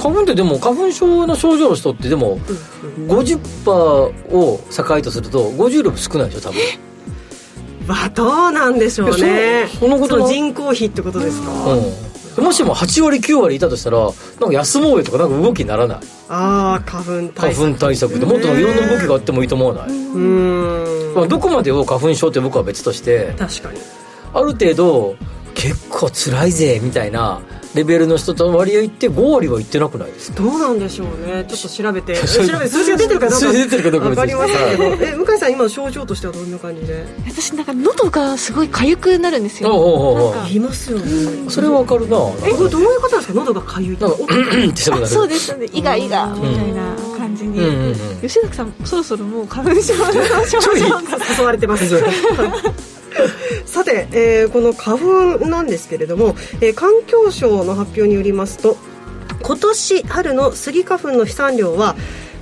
花粉ってでも花粉症の症状の人ってでも50%を境とすると50量少ないでしょ多分。まあどうなんでしょうね。そのことの？人口比ってことですか、うん、もしも8割9割いたとしたらなんか休もうよとかなんか動きにならない。ああ花粉対策。花粉対策でもっといろんな動きがあってもいいと思わない？うん、まあ、どこまでを花粉症って僕は別として確かに。ある程度結構辛いぜみたいなレベルの人と割合いって5割はいってなくないですか？どうなんでしょうね。ちょっと調べて。調べて数字が出てるかどうか。出てるかどうか分かりませんけど。え向井さん今症状としてはどんな感じで？私なんか喉がすごい痒くなるんですよ。おうおうおう言いますよねそれは分かるな。えこれどういうことなんですか？喉が痒いって。あそうです。ねイガイガ。みたいな感じに、うんうんうん。吉崎さんそろそろもう花粉症の症状が誘われてます さて、えー、この花粉なんですけれども、えー、環境省の発表によりますと今年春のスギ花粉の飛散量は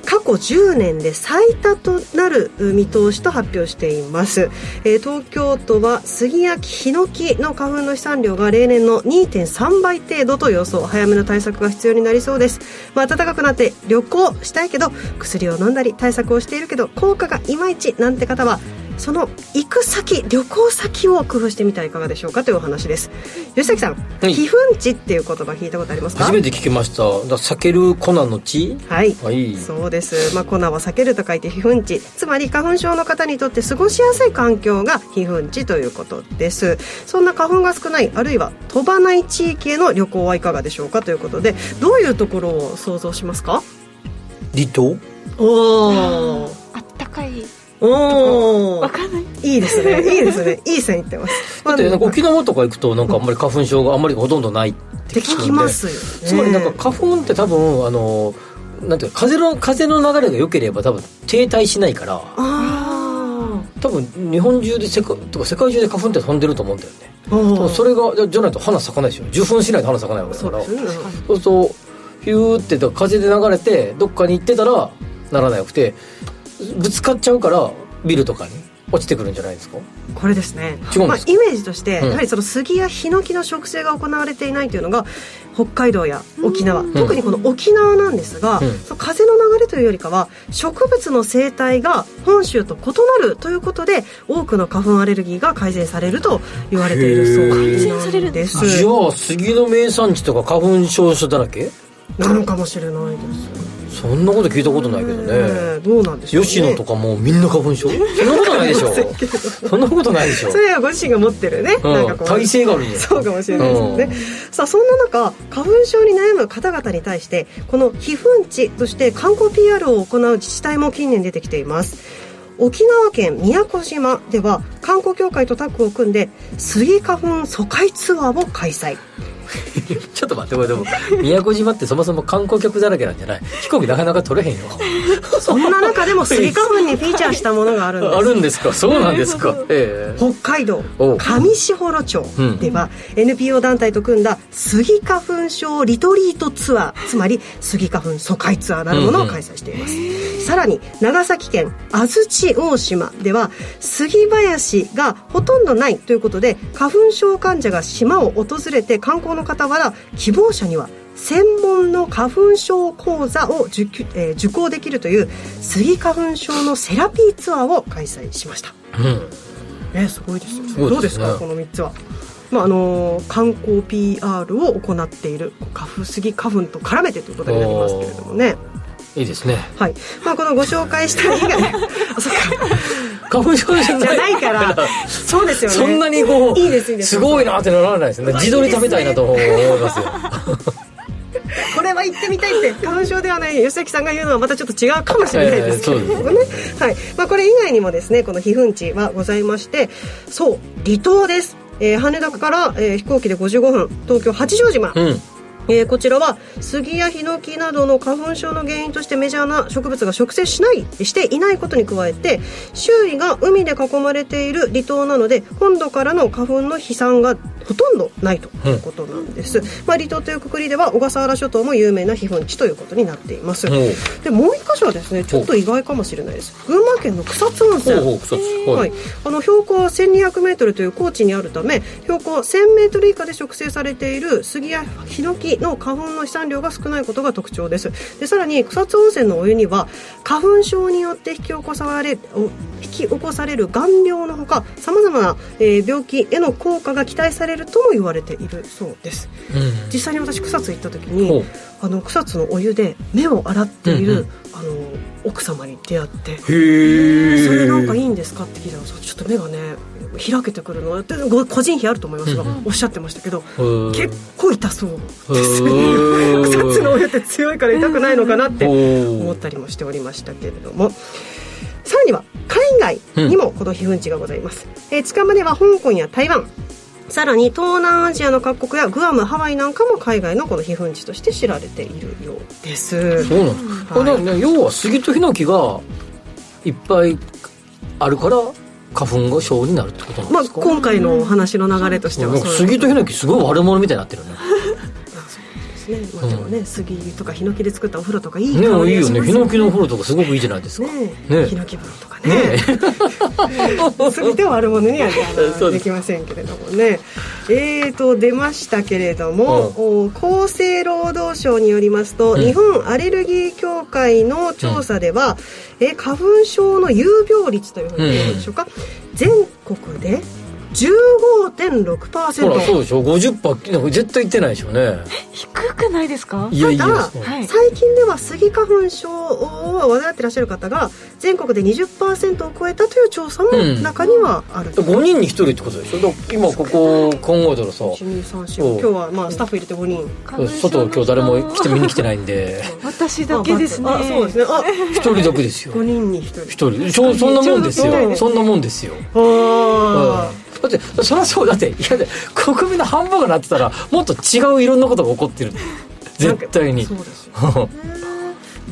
過去10年で最多となる見通しと発表しています、えー、東京都は杉やヒノキの花粉の飛散量が例年の2.3倍程度と予想。早めの対策が必要になりそうです、まあ、暖かくなって旅行したいけど薬を飲んだり対策をしているけど効果がいまいちなんて方はその行く先旅行先を工夫してみてはいかがでしょうかというお話です。吉崎さん、はい。避粉地っていう言葉聞いたことありますか？初めて聞きました。だ避ける粉の地？はい、はい。そうです、まあ、粉を避けると書いて避粉地。つまり花粉症の方にとって過ごしやすい環境が避粉地ということです。そんな花粉が少ないあるいは飛ばない地域への旅行はいかがでしょうかということでどういうところを想像しますか？離島？おおーわかんない。いいですね。いいですねいい線いってます。だってなんか沖縄とか行くとなんかあんまり花粉症があんまりほとんどないって聞きますよね。つまりなんか花粉って多分あのなんていうか風の風の流れが良ければ多分停滞しないから多分日本中で世界とか世界中で花粉って飛んでると思うんだよね。それがじゃじゃないと花咲かないでしょ。受粉しないと花咲かないわけだから。そうするとヒューって風で流れてどっかに行ってたらならなくてぶつかっちゃうからビルとかに落ちてくるんじゃないですか？これですね。違うんまあ、ですか？イメージとして、うん。やはりその杉やヒノキの植生が行われていないというのが北海道や沖縄、特にこの沖縄なんですが、うん。その風の流れというよりかは植物の生態が本州と異なるということで多くの花粉アレルギーが改善されると言われているそうなんです。じゃあ杉の名産地とか花粉症者だらけ？なのかもしれないですそんなこと聞いたことないけどね。どうなんでしょうね。吉野とかもうみんな花粉症？そんなことないでしょ。そんなことないでしょ。それはご自身が持ってるね、うん。なんかこう。耐性があるんそうかもしれないですよね、さあそんな中花粉症に悩む方々に対してこの避粉地として観光 PR を行う自治体も近年出てきています。沖縄県宮古島では観光協会とタッグを組んでスギ花粉疎開ツアーを開催 ちょっと待ってこれでも宮古島ってそもそも観光客だらけなんじゃない？飛行機なかなか取れへんよ。そんな中でもスギ花粉にフィーチャーしたものがあるんです。あるんですか？そうなんですか？ええ。北海道お上士幌町では NPO 団体と組んだスギ花粉症リトリートツアーつまりスギ花粉疎開ツアーなるものを開催しています、さらに長崎県安土大島では杉林がほとんどないということで花粉症患者が島を訪れて観光の傍ら希望者には専門の花粉症講座を受,、えー受講できるというスギ花粉症のセラピーツアーを開催しました。うん。ねすごいですよね。どうですすかこの3つは？まああのー観光 PR を行っている花粉スギ花粉と絡めてということになりますけれどもねいいですね。はい。まあ、このご紹介した以外 あそっか。花粉症じゃないから。そうですよね。そんなにこういいですいいです。すごいなってならないですね。自撮り食べたいなと思いますよ。これは行ってみたいって花粉症ではない吉崎さんが言うのはまたちょっと違うかもしれないですけれどもね、はい。まあ、これ以外にもですねこの避粉地はございまして。そう離島です、えー羽田から、えー飛行機で55分東京八丈島、うんえーこちらは杉やヒノキなどの花粉症の原因としてメジャーな植物が植生しないしていないことに加えて周囲が海で囲まれている離島なので本土からの花粉の飛散がほとんどないということなんです、まあ、離島というくくりでは小笠原諸島も有名な避粉地ということになっています。ほう。でもう一箇所はですねちょっと意外かもしれないです。群馬県の草津温泉。はいはい、あの標高 1200m という高地にあるため標高 1000m 以下で植生されている杉やヒノキの花粉の飛散量が少ないことが特徴です。でさらに草津温泉のお湯には花粉症によって引き起こされお引き起こされる眼病のほかさまざまな、えー病気への効果が期待されるとも言われているそうです。実際に私草津行った時にあの草津のお湯で目を洗っている、うんうん。あの奥様に出会ってそれなんかいいんですかって聞いたらちょっと目がね開けてくるのってご個人費あると思いますが、おっしゃってましたけどうん結構痛そう。ですへー草津のお湯って強いから痛くないのかなって思ったりもしておりましたけれども。さらには海外にもこの避粉地がございます、えー近場では香港や台湾さらに東南アジアの各国やグアムハワイなんかも海外のこの避粉地として知られているようです。そうなんです。か、これね要は杉とヒノキがいっぱいあるから花粉が症になるってことなんまあですか、今回のお話の流れとしてはなん杉とヒノキすごい悪者みたいになってるねですね、まあ、でもね、杉とかヒノキで作ったお風呂とかいいね香りいいよね。ヒノキのお風呂とかすごくいいじゃないですか。ねねヒノキ風呂とかね。全て は悪者には できませんけれどもね。えーと出ましたけれども、お厚生労働省によりますと、日本アレルギー協会の調査では、え花粉症の有病率というふうに言うのでしょうか、全国で15.6%ほらそうでしょ？50%なんか絶対言ってないでしょうね。低くないですか？いやいや最近ではスギ花粉症を患ってらっしゃる方が全国で20%を超えたという調査もうん。中にはある、5人に1人ってことでしょ？だ今ここ考えたらさ。1234今日はまあスタッフ入れて5人。外今日誰も来て見に来てないんで。私だけですね。あそう。ですね。あ1人だけですよ。5人に1人。1人。そそんなもんですよ。そんなもんですよ。あだってそりゃそうだっていやで国民の半分がなってたらもっと違ういろんなことが起こってる。絶対に。そうですよ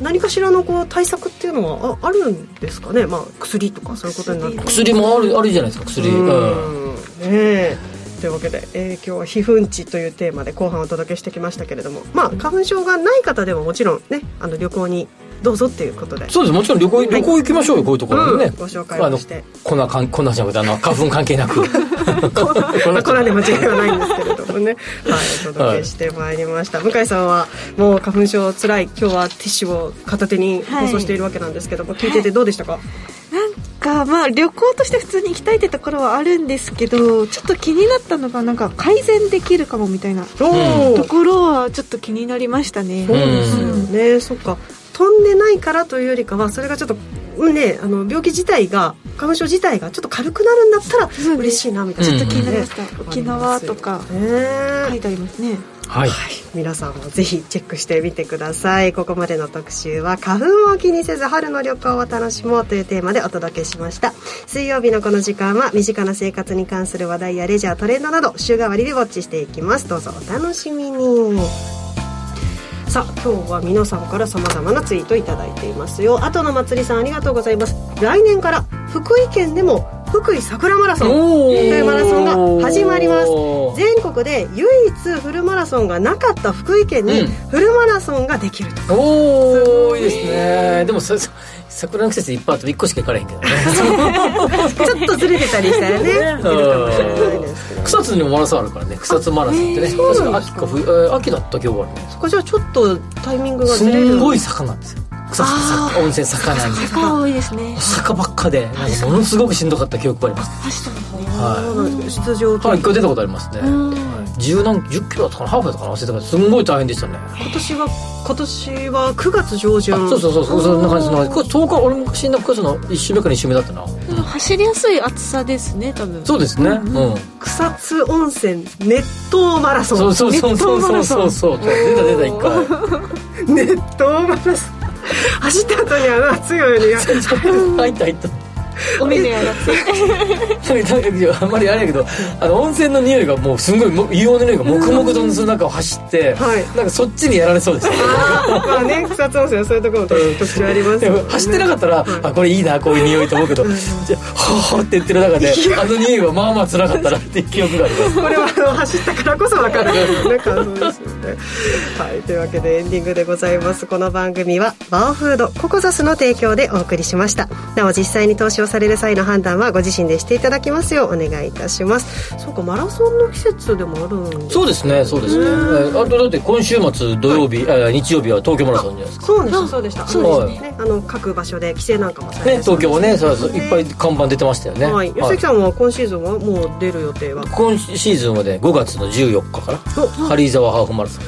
何かしらのこう対策っていうのはああるんですかね、まあ、薬とかそういうことになって。薬。もあるあるじゃないですか薬。うん。うん。ねえ。というわけで、えー今日は「非粉地」というテーマで後半お届けしてきましたけれども。まあ花粉症がない方でももちろんねあの旅行にどうぞっていうことで。そうです。もちろん旅行旅行行きましょうよこういうところにね、うんご紹介をして。粉かん粉じゃなくてあの花粉関係なく。これ で間違いはないんですけれどもね。はいお届けしてまいりました、向井さんはもう花粉症つらい今日はティッシュを片手に放送しているわけなんですけども、聞いててどうでしたか、なんかまあ旅行として普通に行きたいってところはあるんですけどちょっと気になったのがなんか改善できるかもみたいなとおころはちょっと気になりましたね。そうですよね、そっか飛んでないからというよりかはそれがちょっとうんねあの病気自体が花粉症自体がちょっと軽くなるんだったら嬉しいなみたいな、ちょっと気になりました、ね沖縄とかね。書いてありますね。はい。皆さんもぜひチェックしてみてください。ここまでの特集は花粉を気にせず春の旅行を楽しもうというテーマでお届けしました。水曜日のこの時間は身近な生活に関する話題やレジャートレンドなど週替わりでウォッチしていきます。どうぞお楽しみにさあ今日は皆さんからさまざまなツイートいただいていますよ。後の祭りさんありがとうございます。来年から福井県でも福井桜マラソン。というマラソンが始まります。全国で唯一フルマラソンがなかった福井県にうん。フルマラソンができると、おおい。いですね。でもそそ桜の季節いっぱいあって1個しか行かれへんけどね。ちょっとずれてたりしたらね草津にもマラソンあるからね草津マラソンってね。あそう確か秋か冬えー秋だった記憶があるね。そこじゃあちょっとタイミングがすずれる。んごい坂なんですよ草津温泉坂なんです坂多いですね。坂ばっかでなんかものすごくしんどかった記憶があります。は出場とい、はい、一回出たことありますね。十何十キロだったかなハーフだったかな忘れたけどすんごい大変でしたね。今年は今年は9月上旬。あそうそうそうそうそんな感じそんな感じ10日俺昔の9月の1週目から2週目だったな。走りやすい暑さですね多分。そうですね。うん。草津温泉熱湯マラソン。そうそうそうそうそうそう。そう出た出た一回。熱湯マラソン 走った後にあの熱いお湯に 入った入ったお目目上がってなんかあんまりあれやけどあの温泉の匂いがもうすんごいも硫黄の匂いが黙々とその中を走って、はいなんかそっちにやられそうでしたねまあね草津温泉はそういうところも特徴あります。でよ走ってなかったら、あこれいいなこういう匂いと思うけど、じゃあほーって言ってる中であの匂いはまあまあ辛かったなっていう記憶がありますこれはあの走ったからこそ分かる。ようなね感想ですよね。はい。というわけでエンディングでございます。この番組はバオフードココザスの提供でお送りしました。なお実際に投資をされる際の判断はご自身でしていただきますようお願いいたします。そうかマラソンの季節でもあるんですそうですねそうですね。えあとだって今週末土曜日、え日曜日は東京マラソンじゃないですか。そうでしたそうでした。そうですね。あの各場所で規制なんかもされね。て東京はねそうそういっぱい看板出てましたよね、はい。吉崎さんは今シーズンはもう出る予定は？今シーズンはね5月の14日から軽井沢ハーフマラソン。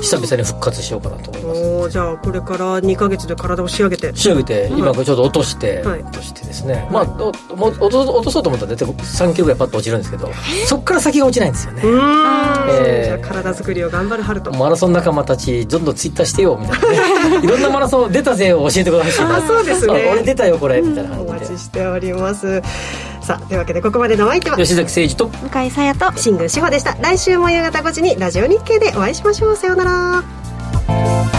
久々に復活しようかなと思います。おーじゃあこれから2か月で体を仕上げて。仕上げて今これちょっと落として、はい。落としてですねまあ落と落とそうと思ったら大体3キロぐらいパッと落ちるんですけどそっから先が落ちないんですよね。うーん、えーじゃあ体作りを頑張る春と。マラソン仲間たちどんどんツイッターしてよみたいなね。いろんなマラソン出たぜを教えてください。あそうですね。俺出たよこれみたいなお感じ待ちしております。さあというわけでここまでのお相手は。で吉崎誠二と。向井さやと。新宮志保でした。来週も夕方5時にラジオ日経でお会いしましょう。さようなら